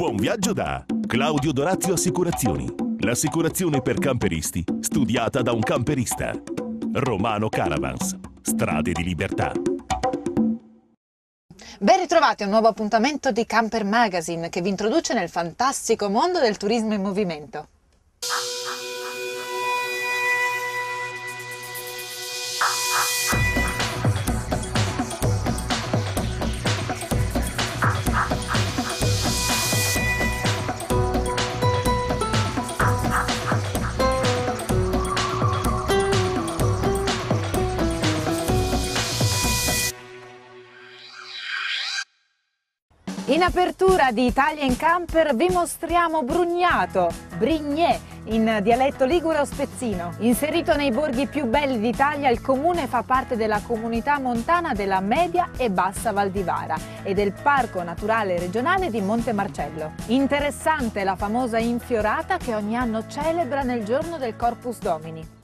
Buon viaggio da Claudio Dorazio Assicurazioni. L'assicurazione per camperisti, studiata da un camperista. Romano Caravans. Strade di libertà. Ben ritrovati a un nuovo appuntamento di Camper Magazine che vi introduce nel fantastico mondo del turismo in movimento. In apertura di Italia in Camper vi mostriamo Brugnato, Brignè, in dialetto ligure o spezzino. Inserito nei borghi più belli d'Italia, il comune fa parte della comunità montana della Media e Bassa Valdivara e del Parco Naturale Regionale di Monte Marcello. Interessante la famosa infiorata che ogni anno celebra nel giorno del Corpus Domini.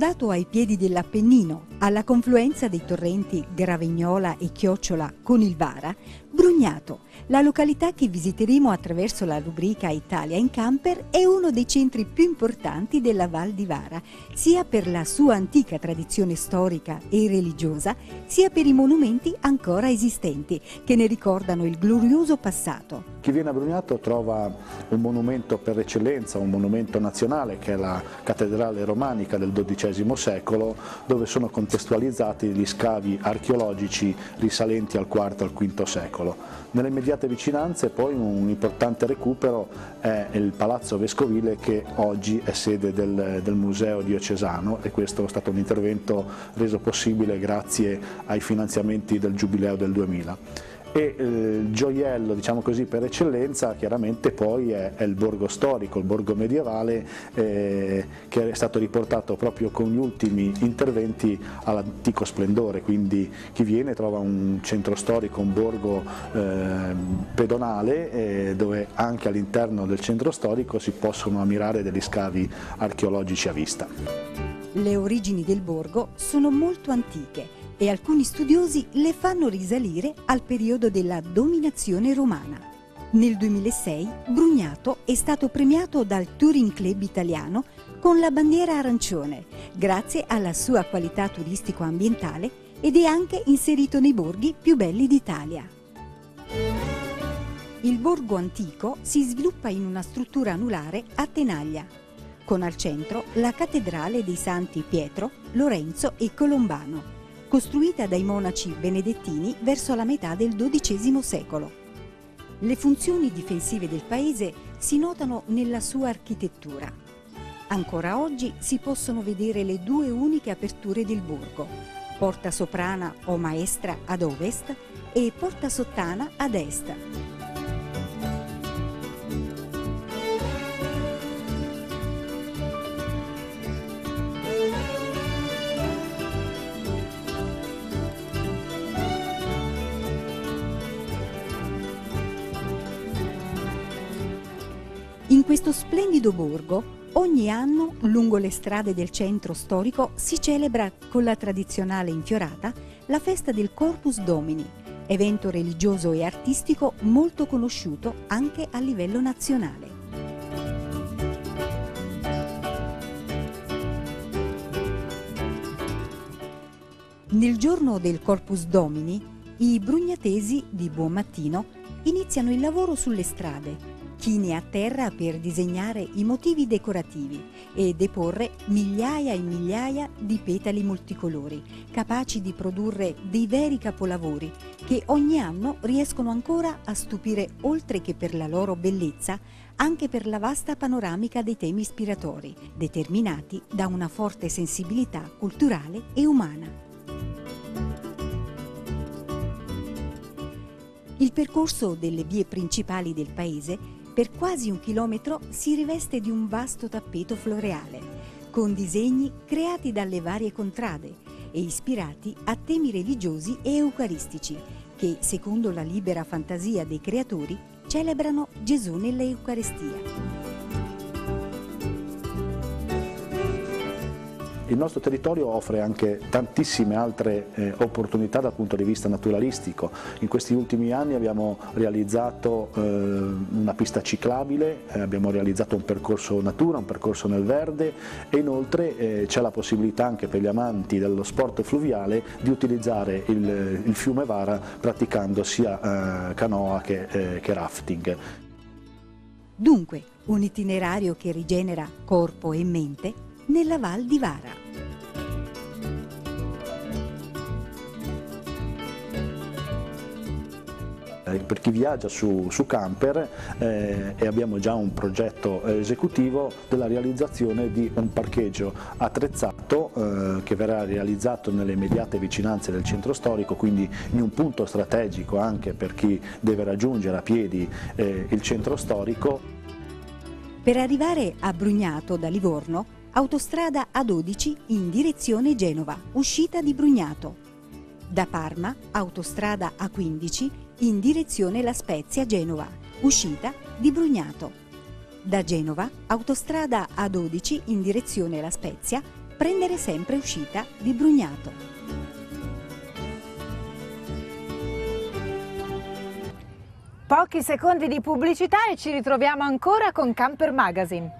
Fondato ai piedi dell'Appennino, alla confluenza dei torrenti Gravignola e Chiocciola con il Vara, Brugnato, la località che visiteremo attraverso la rubrica Italia in camper, è uno dei centri più importanti della Val di Vara, sia per la sua antica tradizione storica e religiosa, sia per i monumenti ancora esistenti, che ne ricordano il glorioso passato. Chi viene a Brugnato trova un monumento per eccellenza, un monumento nazionale che è la cattedrale romanica del XII secolo dove sono contestualizzati gli scavi archeologici risalenti al IV e al V secolo. Nelle immediate vicinanze poi un importante recupero è il Palazzo Vescovile che oggi è sede del, del Museo Diocesano e questo è stato un intervento reso possibile grazie ai finanziamenti del Giubileo del 2000 e eh, il gioiello diciamo così, per eccellenza chiaramente poi è, è, il borgo storico, il borgo medievale eh, che è stato riportato proprio con gli ultimi interventi all'antico splendore, quindi chi viene trova un centro storico, un borgo eh, pedonale eh, dove anche all'interno del centro storico si possono ammirare degli scavi archeologici a vista. Le origini del borgo sono molto antiche e alcuni studiosi le fanno risalire al periodo della dominazione romana. Nel 2006 Brugnato è stato premiato dal Touring Club italiano con la bandiera arancione, grazie alla sua qualità turistico-ambientale ed è anche inserito nei borghi più belli d'Italia. Il borgo antico si sviluppa in una struttura anulare a tenaglia, con al centro la cattedrale dei santi Pietro, Lorenzo e Colombano costruita dai monaci benedettini verso la metà del XII secolo. Le funzioni difensive del paese si notano nella sua architettura. Ancora oggi si possono vedere le due uniche aperture del borgo, porta soprana o maestra ad ovest e porta sottana ad est. questo splendido borgo, ogni anno lungo le strade del centro storico si celebra con la tradizionale infiorata la festa del Corpus Domini, evento religioso e artistico molto conosciuto anche a livello nazionale. Nel giorno del Corpus Domini, i brugnatesi di buon mattino iniziano il lavoro sulle strade chine a terra per disegnare i motivi decorativi e deporre migliaia e migliaia di petali multicolori, capaci di produrre dei veri capolavori che ogni anno riescono ancora a stupire oltre che per la loro bellezza, anche per la vasta panoramica dei temi ispiratori, determinati da una forte sensibilità culturale e umana. Il percorso delle vie principali del paese per quasi un chilometro si riveste di un vasto tappeto floreale, con disegni creati dalle varie contrade e ispirati a temi religiosi e eucaristici che, secondo la libera fantasia dei creatori, celebrano Gesù nell'Eucaristia. Il nostro territorio offre anche tantissime altre eh, opportunità dal punto di vista naturalistico. In questi ultimi anni abbiamo realizzato eh, una pista ciclabile, eh, abbiamo realizzato un percorso natura, un percorso nel verde e inoltre eh, c'è la possibilità anche per gli amanti dello sport fluviale di utilizzare il, il fiume Vara praticando sia eh, canoa che, eh, che rafting. Dunque, un itinerario che rigenera corpo e mente nella Val di Vara. Eh, per chi viaggia su, su camper eh, e abbiamo già un progetto esecutivo della realizzazione di un parcheggio attrezzato eh, che verrà realizzato nelle immediate vicinanze del centro storico, quindi in un punto strategico anche per chi deve raggiungere a piedi eh, il centro storico. Per arrivare a Brugnato da Livorno Autostrada A12 in direzione Genova, uscita di Brugnato. Da Parma, autostrada A15 in direzione La Spezia Genova, uscita di Brugnato. Da Genova, autostrada A12 in direzione La Spezia, prendere sempre uscita di Brugnato. Pochi secondi di pubblicità e ci ritroviamo ancora con Camper Magazine.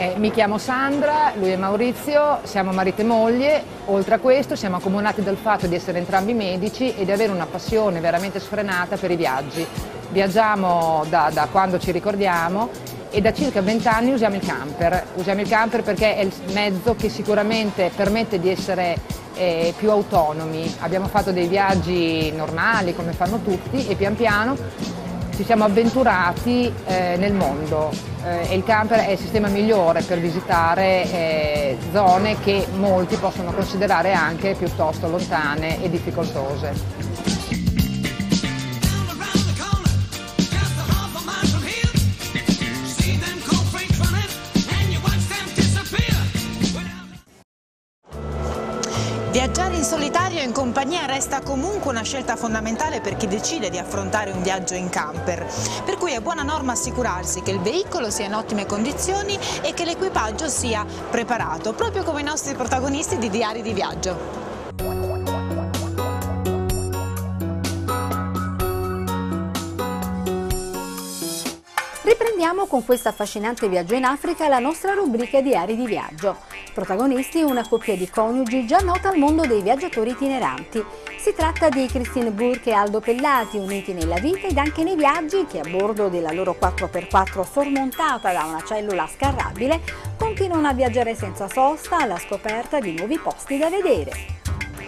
Eh, mi chiamo Sandra, lui è Maurizio, siamo marito e moglie, oltre a questo siamo accomunati dal fatto di essere entrambi medici e di avere una passione veramente sfrenata per i viaggi. Viaggiamo da, da quando ci ricordiamo e da circa 20 anni usiamo il camper. Usiamo il camper perché è il mezzo che sicuramente permette di essere eh, più autonomi. Abbiamo fatto dei viaggi normali come fanno tutti e pian piano ci siamo avventurati eh, nel mondo eh, e il camper è il sistema migliore per visitare eh, zone che molti possono considerare anche piuttosto lontane e difficoltose. Viaggiare in solitario e in compagnia resta comunque una scelta fondamentale per chi decide di affrontare un viaggio in camper, per cui è buona norma assicurarsi che il veicolo sia in ottime condizioni e che l'equipaggio sia preparato, proprio come i nostri protagonisti di Diari di Viaggio. Riprendiamo con questo affascinante viaggio in Africa la nostra rubrica Diari di Viaggio. Protagonisti una coppia di coniugi già nota al mondo dei viaggiatori itineranti. Si tratta di Christine Burke e Aldo Pellati, uniti nella vita ed anche nei viaggi che a bordo della loro 4x4 sormontata da una cellula scarrabile continuano a viaggiare senza sosta alla scoperta di nuovi posti da vedere.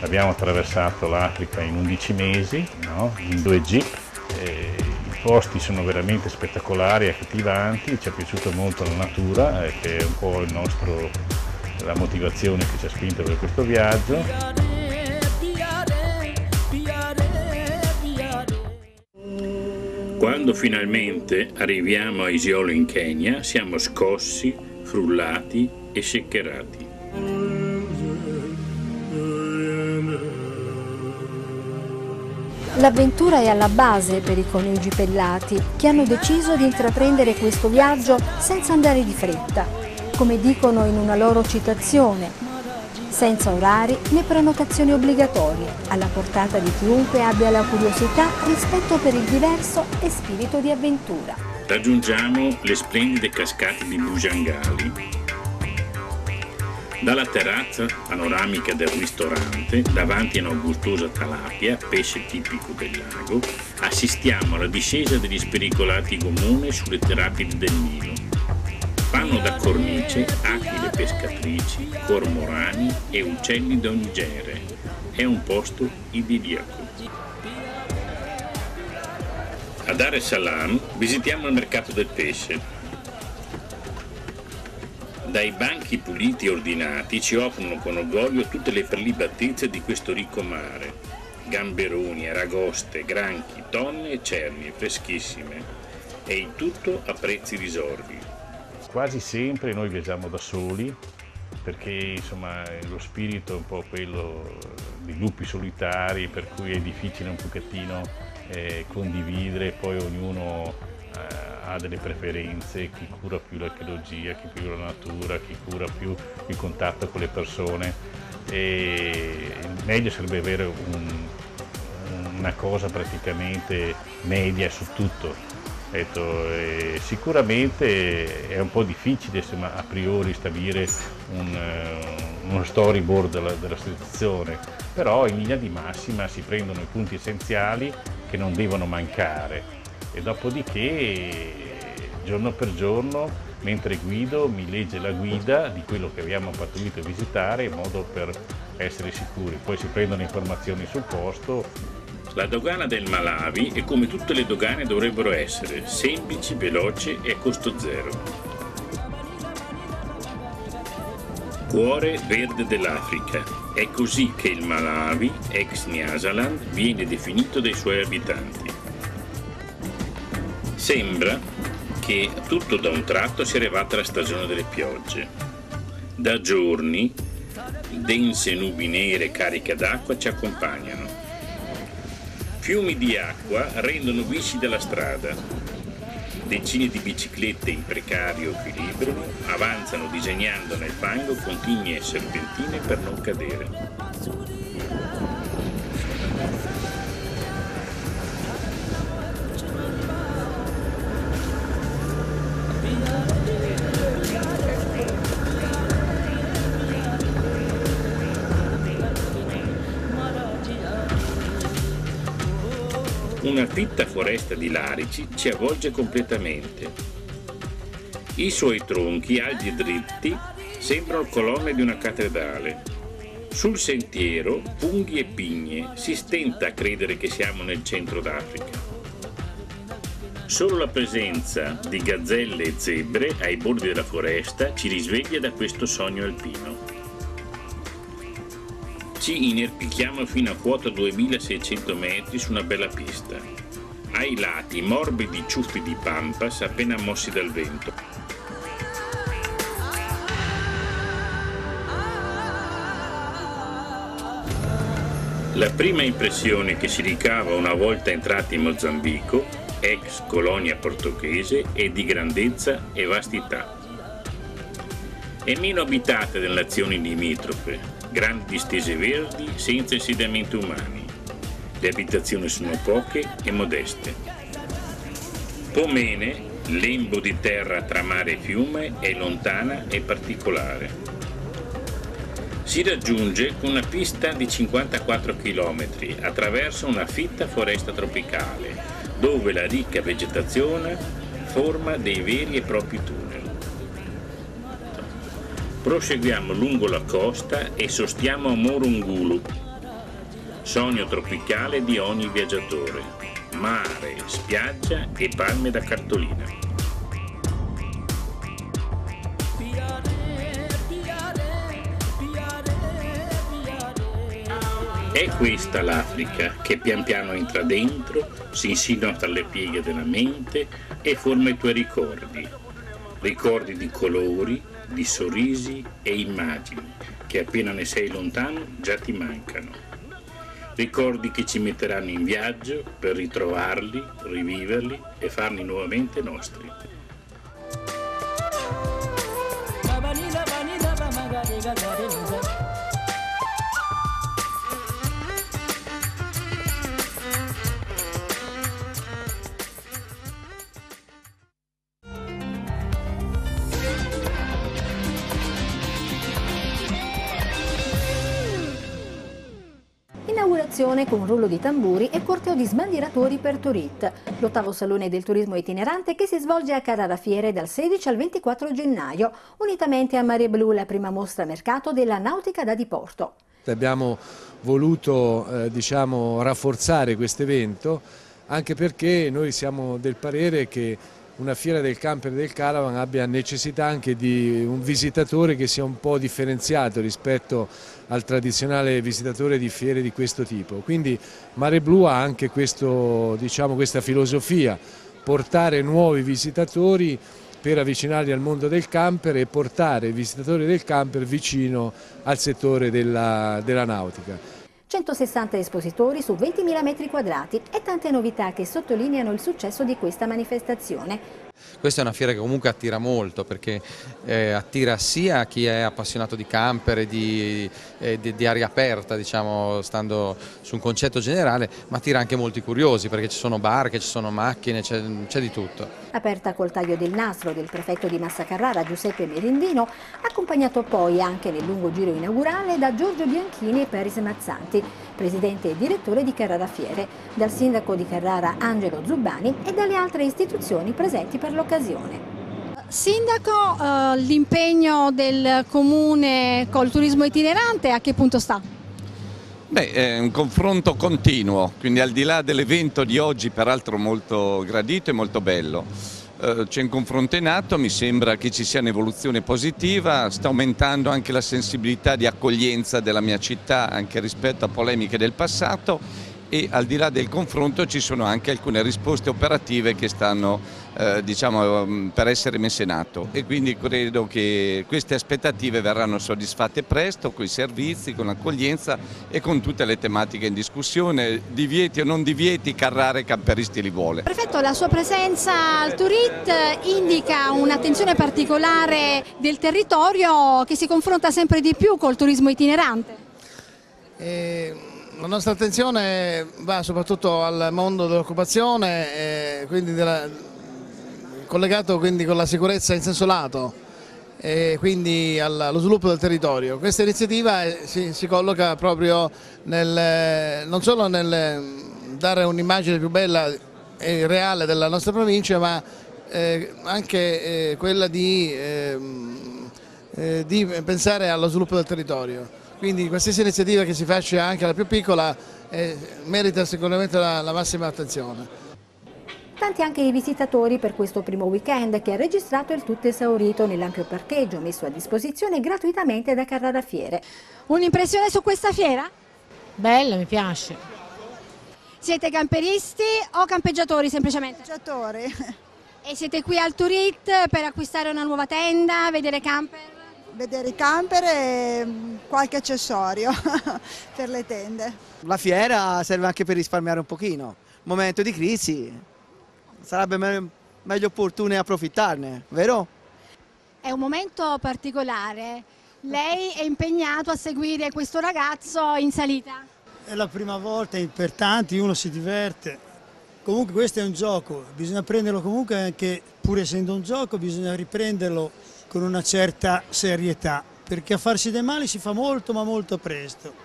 Abbiamo attraversato l'Africa in 11 mesi, no? in due jeep. E posti sono veramente spettacolari, accattivanti, ci è piaciuta molto la natura, eh, che è un po' nostro, la motivazione che ci ha spinto per questo viaggio. Quando finalmente arriviamo a Isiolo in Kenya siamo scossi, frullati e seccherati. L'avventura è alla base per i coniugi Pellati, che hanno deciso di intraprendere questo viaggio senza andare di fretta, come dicono in una loro citazione, senza orari né prenotazioni obbligatorie, alla portata di chiunque abbia la curiosità, rispetto per il diverso e spirito di avventura. Raggiungiamo le splendide cascate di Bujangali. Dalla terrazza panoramica del ristorante, davanti a una gustosa talapia, pesce tipico del lago, assistiamo alla discesa degli spericolati gomone sulle terapidi del Nilo. Fanno da cornice aquile pescatrici, cormorani e uccelli d'ogni genere. È un posto idilliaco. A Dar es visitiamo il mercato del pesce, dai banchi puliti e ordinati ci offrono con orgoglio tutte le prelibatezze di questo ricco mare. Gamberoni, aragoste, granchi, tonne e cernie freschissime. E il tutto a prezzi risordi. Quasi sempre noi viaggiamo da soli perché insomma lo spirito è un po' quello di lupi solitari per cui è difficile un pochettino eh, condividere, poi ognuno eh, ha delle preferenze, chi cura più l'archeologia, chi più la natura, chi cura più il contatto con le persone e meglio sarebbe avere un, una cosa praticamente media su tutto. Detto, eh, sicuramente è un po' difficile insomma, a priori stabilire un, uh, uno storyboard della, della situazione, però in linea di massima si prendono i punti essenziali che non devono mancare e dopodiché giorno per giorno mentre guido mi legge la guida di quello che abbiamo partorito a visitare in modo per essere sicuri. Poi si prendono informazioni sul posto. La dogana del Malawi è come tutte le dogane dovrebbero essere, semplici, veloci e a costo zero. Cuore verde dell'Africa. È così che il Malawi, ex Nyasaland, viene definito dai suoi abitanti. Sembra che tutto da un tratto sia arrivata la stagione delle piogge. Da giorni dense nubi nere cariche d'acqua ci accompagnano. Fiumi di acqua rendono viscida la strada. Decine di biciclette in precario equilibrio avanzano disegnando nel fango continue serpentine per non cadere. Fitta foresta di larici ci avvolge completamente. I suoi tronchi, alti e dritti, sembrano colonne di una cattedrale. Sul sentiero, funghi e pigne, si stenta a credere che siamo nel centro d'Africa. Solo la presenza di gazzelle e zebre ai bordi della foresta ci risveglia da questo sogno alpino. Ci inerpichiamo fino a quota 2600 metri su una bella pista. Ai lati morbidi ciuffi di pampas appena mossi dal vento. La prima impressione che si ricava una volta entrati in Mozambico, ex colonia portoghese, è di grandezza e vastità. È meno abitata delle nazioni limitrofe, grandi distese verdi senza insediamenti umani. Le abitazioni sono poche e modeste. Pomene, lembo di terra tra mare e fiume, è lontana e particolare. Si raggiunge con una pista di 54 km attraverso una fitta foresta tropicale, dove la ricca vegetazione forma dei veri e propri tunnel. Proseguiamo lungo la costa e sostiamo a Morungulu, sogno tropicale di ogni viaggiatore, mare, spiaggia e palme da cartolina. È questa l'Africa che pian piano entra dentro, si insinua tra le pieghe della mente e forma i tuoi ricordi. Ricordi di colori, di sorrisi e immagini che appena ne sei lontano già ti mancano ricordi che ci metteranno in viaggio per ritrovarli, riviverli e farli nuovamente nostri. Gabani, gabani, gabani, inaugurazione con rullo di tamburi e corteo di sbandieratori per Turit, l'ottavo salone del turismo itinerante che si svolge a Carrara Fiere dal 16 al 24 gennaio, unitamente a Mare Blu, la prima mostra mercato della nautica da diporto. Abbiamo voluto eh, diciamo, rafforzare questo evento anche perché noi siamo del parere che una fiera del camper e del caravan abbia necessità anche di un visitatore che sia un po' differenziato rispetto al tradizionale visitatore di fiere di questo tipo. Quindi Mare Blu ha anche questo, diciamo, questa filosofia, portare nuovi visitatori per avvicinarli al mondo del camper e portare i visitatori del camper vicino al settore della, della nautica. 160 espositori su 20.000 metri quadrati e tante novità che sottolineano il successo di questa manifestazione. Questa è una fiera che comunque attira molto perché eh, attira sia chi è appassionato di camper e di, eh, di, di, aria aperta, diciamo, stando su un concetto generale, ma attira anche molti curiosi perché ci sono barche, ci sono macchine, c'è di tutto. Aperta col taglio del nastro del prefetto di Massa Carrara Giuseppe Merendino, accompagnato poi anche nel lungo giro inaugurale da Giorgio Bianchini e Peris Mazzanti, presidente e direttore di Carrara Fiere, dal sindaco di Carrara Angelo Zubbani e dalle altre istituzioni presenti per l'occasione. Sindaco, eh, l'impegno del comune col turismo itinerante a che punto sta? Beh, è un confronto continuo, quindi al di là dell'evento di oggi, peraltro molto gradito e molto bello, c'è un confronto in atto, mi sembra che ci sia un'evoluzione positiva, sta aumentando anche la sensibilità di accoglienza della mia città anche rispetto a polemiche del passato e al di là del confronto ci sono anche alcune risposte operative che stanno eh, diciamo, mm, per essere messe in atto e quindi credo che queste aspettative verranno soddisfatte presto con i servizi, con l'accoglienza e con tutte le tematiche in discussione, divieti o non divieti, Carrare Camperisti li vuole. Prefetto, la sua presenza al Turit indica un'attenzione particolare del territorio che si confronta sempre di più col turismo itinerante. Eh la nostra attenzione va soprattutto al mondo dell'occupazione, eh, collegato quindi con la sicurezza in senso lato e quindi allo sviluppo del territorio. Questa iniziativa eh, si, si colloca proprio nel, non solo nel dare un'immagine più bella e reale della nostra provincia, ma eh, anche eh, quella di, ehm, eh, di pensare allo sviluppo del territorio. Quindi qualsiasi iniziativa che si faccia anche la più piccola eh, merita sicuramente la, la massima attenzione. Tanti anche i visitatori per questo primo weekend che ha registrato il tutto esaurito nell'ampio parcheggio messo a disposizione gratuitamente da Carrara Fiere. Un'impressione su questa fiera? Bella, mi piace. Siete camperisti o campeggiatori semplicemente? Campeggiatori. E siete qui al Turit per acquistare una nuova tenda, vedere camper? vedere i camper e mm, qualche accessorio per le tende. La fiera serve anche per risparmiare un pochino, momento di crisi, sarebbe me meglio opportuno approfittarne, vero? È un momento particolare, lei è impegnato a seguire questo ragazzo in salita? È la prima volta, per tanti uno si diverte. Comunque questo è un gioco, bisogna prenderlo comunque anche, pur essendo un gioco, bisogna riprenderlo con una certa serietà, perché a farsi dei mali si fa molto ma molto presto.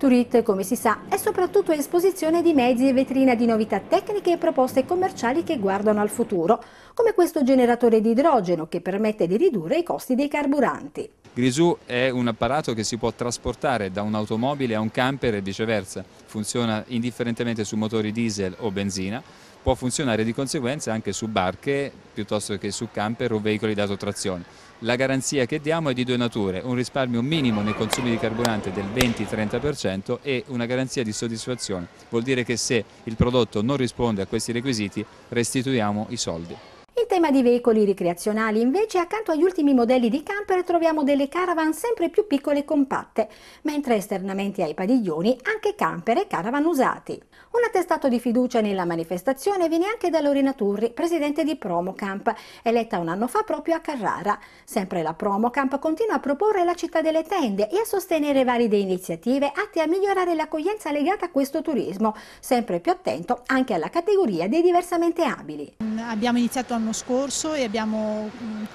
Turit, come si sa, è soprattutto esposizione di mezzi e vetrina di novità tecniche e proposte commerciali che guardano al futuro, come questo generatore di idrogeno che permette di ridurre i costi dei carburanti. Grisù è un apparato che si può trasportare da un'automobile a un camper e viceversa, funziona indifferentemente su motori diesel o benzina, può funzionare di conseguenza anche su barche piuttosto che su camper o veicoli da trazione. La garanzia che diamo è di due nature, un risparmio minimo nei consumi di carburante del 20-30% e una garanzia di soddisfazione. Vuol dire che se il prodotto non risponde a questi requisiti restituiamo i soldi. In tema di veicoli ricreazionali, invece, accanto agli ultimi modelli di camper troviamo delle caravan sempre più piccole e compatte, mentre esternamente ai padiglioni anche camper e caravan usati. Un attestato di fiducia nella manifestazione viene anche da Lorena Turri, presidente di Promocamp, eletta un anno fa proprio a Carrara. Sempre la Promocamp continua a proporre la città delle tende e a sostenere valide iniziative atte a migliorare l'accoglienza legata a questo turismo, sempre più attento anche alla categoria dei diversamente abili. Abbiamo iniziato l'anno scorso e abbiamo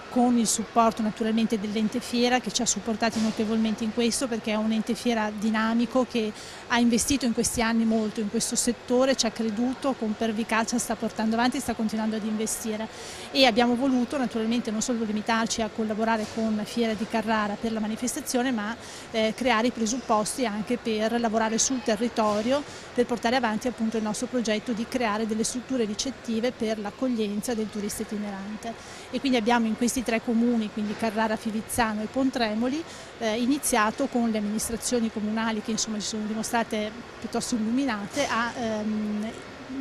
con il supporto naturalmente dell'ente fiera che ci ha supportati notevolmente in questo perché è un ente fiera dinamico che ha investito in questi anni molto in questo settore, ci ha creduto, con pervicacia sta portando avanti e sta continuando ad investire. E abbiamo voluto naturalmente non solo limitarci a collaborare con Fiera di Carrara per la manifestazione ma eh, creare i presupposti anche per lavorare sul territorio per portare avanti appunto il nostro progetto di creare delle strutture ricettive per l'accoglienza del turista itinerante e quindi abbiamo in questi tre comuni, quindi Carrara, Fivizzano e Pontremoli, eh, iniziato con le amministrazioni comunali che insomma ci sono dimostrate piuttosto illuminate a ehm,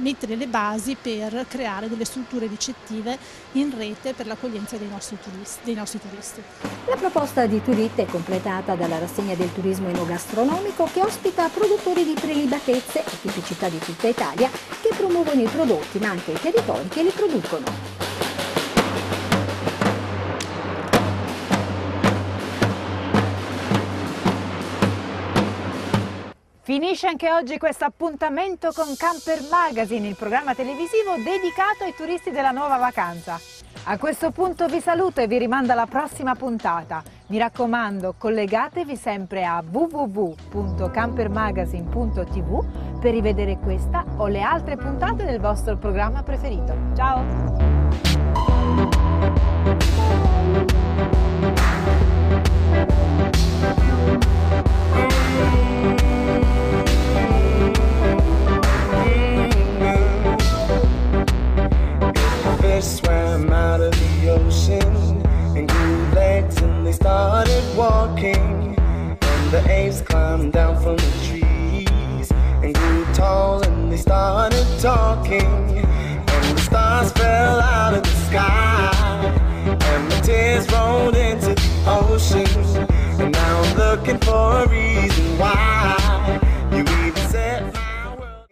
mettere le basi per creare delle strutture ricettive in rete per l'accoglienza dei, dei, nostri turisti. La proposta di Turit è completata dalla rassegna del turismo enogastronomico che ospita produttori di prelibatezze e tipicità di tutta Italia che promuovono i prodotti ma anche i territori che li producono. Finisce anche oggi questo appuntamento con Camper Magazine, il programma televisivo dedicato ai turisti della nuova vacanza. A questo punto vi saluto e vi rimando alla prossima puntata. Mi raccomando, collegatevi sempre a www.campermagazine.tv per rivedere questa o le altre puntate del vostro programma preferito. Ciao! Looking for a reason why you even set my world.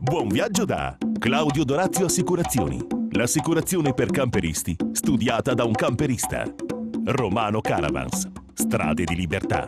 Buon viaggio da Claudio Dorazio Assicurazioni. L'assicurazione per camperisti studiata da un camperista. Romano Caravans. Strade di libertà.